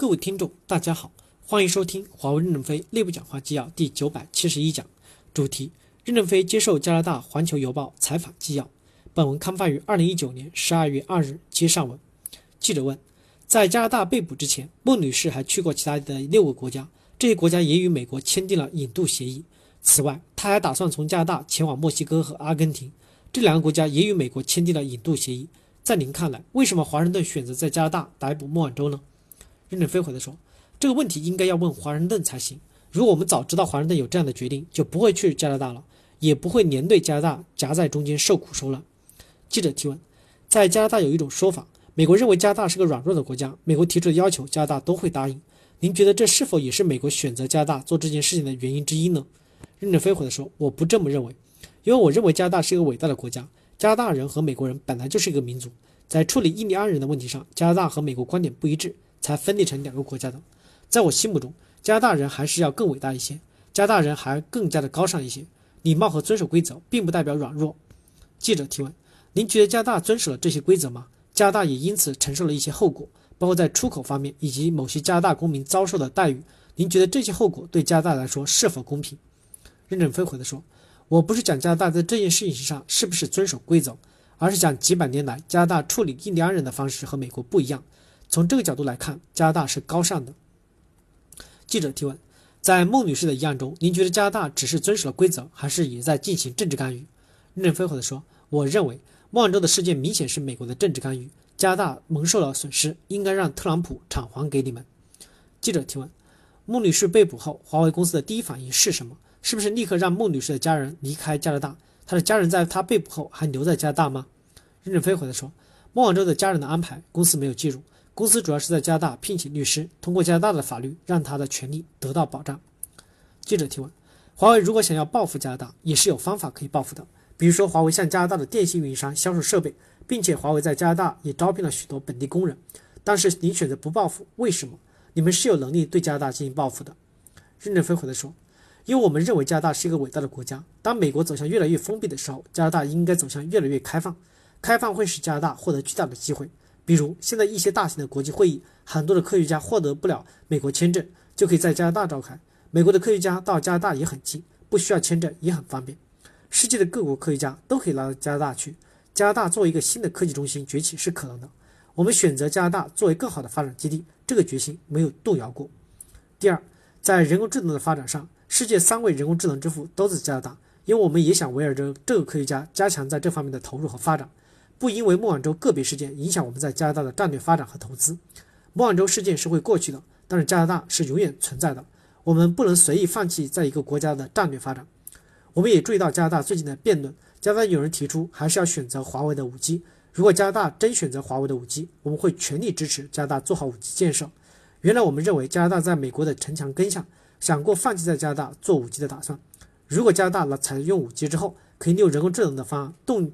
各位听众，大家好，欢迎收听华为任正非内部讲话纪要第九百七十一讲，主题：任正非接受加拿大《环球邮报》采访纪要。本文刊发于二零一九年十二月二日。接上文，记者问：在加拿大被捕之前，孟女士还去过其他的六个国家，这些国家也与美国签订了引渡协议。此外，她还打算从加拿大前往墨西哥和阿根廷，这两个国家也与美国签订了引渡协议。在您看来，为什么华盛顿选择在加拿大逮捕孟晚舟呢？任正非回答说：“这个问题应该要问华盛顿才行。如果我们早知道华盛顿有这样的决定，就不会去加拿大了，也不会连累加拿大夹在中间受苦受难。”记者提问：“在加拿大有一种说法，美国认为加拿大是个软弱的国家，美国提出的要求加拿大都会答应。您觉得这是否也是美国选择加拿大做这件事情的原因之一呢？”任正非回答说：“我不这么认为，因为我认为加拿大是一个伟大的国家。加拿大人和美国人本来就是一个民族，在处理印第安人的问题上，加拿大和美国观点不一致。”才分裂成两个国家的，在我心目中，加拿大人还是要更伟大一些，加拿大人还更加的高尚一些。礼貌和遵守规则，并不代表软弱。记者提问：您觉得加拿大遵守了这些规则吗？加拿大也因此承受了一些后果，包括在出口方面以及某些加拿大公民遭受的待遇。您觉得这些后果对加拿大来说是否公平？任正非回答说：我不是讲加拿大在这件事情上是不是遵守规则，而是讲几百年来加拿大处理印第安人的方式和美国不一样。从这个角度来看，加拿大是高尚的。记者提问：在孟女士的议案中，您觉得加拿大只是遵守了规则，还是也在进行政治干预？任正非回答说：“我认为孟晚舟的事件明显是美国的政治干预，加拿大蒙受了损失，应该让特朗普偿还给你们。”记者提问：孟女士被捕后，华为公司的第一反应是什么？是不是立刻让孟女士的家人离开加拿大？她的家人在她被捕后还留在加拿大吗？任正非回答说：“孟晚舟的家人的安排，公司没有介入。”公司主要是在加拿大聘请律师，通过加拿大的法律让他的权利得到保障。记者提问：华为如果想要报复加拿大，也是有方法可以报复的。比如说，华为向加拿大的电信运营商销售设备，并且华为在加拿大也招聘了许多本地工人。但是你选择不报复，为什么？你们是有能力对加拿大进行报复的。任正非回答说：因为我们认为加拿大是一个伟大的国家。当美国走向越来越封闭的时候，加拿大应该走向越来越开放。开放会使加拿大获得巨大的机会。比如，现在一些大型的国际会议，很多的科学家获得不了美国签证，就可以在加拿大召开。美国的科学家到加拿大也很近，不需要签证也很方便。世界的各国科学家都可以来到加拿大去。加拿大作为一个新的科技中心崛起是可能的。我们选择加拿大作为更好的发展基地，这个决心没有动摇过。第二，在人工智能的发展上，世界三位人工智能之父都在加拿大，因为我们也想围绕着这个科学家加强在这方面的投入和发展。不因为孟晚舟个别事件影响我们在加拿大的战略发展和投资。孟晚舟事件是会过去的，但是加拿大是永远存在的。我们不能随意放弃在一个国家的战略发展。我们也注意到加拿大最近的辩论，加拿大有人提出还是要选择华为的五 G。如果加拿大真选择华为的五 G，我们会全力支持加拿大做好五 G 建设。原来我们认为加拿大在美国的城墙根下，想过放弃在加拿大做五 G 的打算。如果加拿大采用五 G 之后，可以利用人工智能的方案动。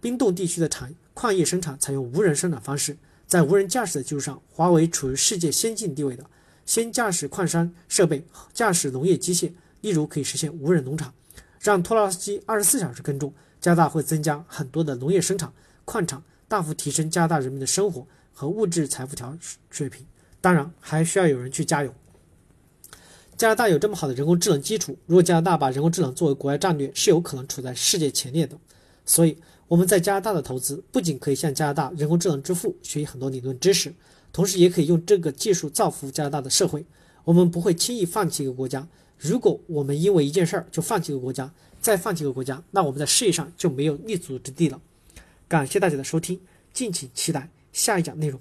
冰冻地区的产矿业生产采用无人生产方式，在无人驾驶的基础上，华为处于世界先进地位的，先驾驶矿山设备，驾驶农业机械，例如可以实现无人农场，让拖拉机二十四小时耕种，加大会增加很多的农业生产，矿场大幅提升加拿大人民的生活和物质财富条水平。当然，还需要有人去加油。加拿大有这么好的人工智能基础，如果加拿大把人工智能作为国外战略，是有可能处在世界前列的。所以我们在加拿大的投资，不仅可以向加拿大人工智能之父学习很多理论知识，同时也可以用这个技术造福加拿大的社会。我们不会轻易放弃一个国家。如果我们因为一件事儿就放弃一个国家，再放弃一个国家，那我们在事业上就没有立足之地了。感谢大家的收听，敬请期待下一讲内容。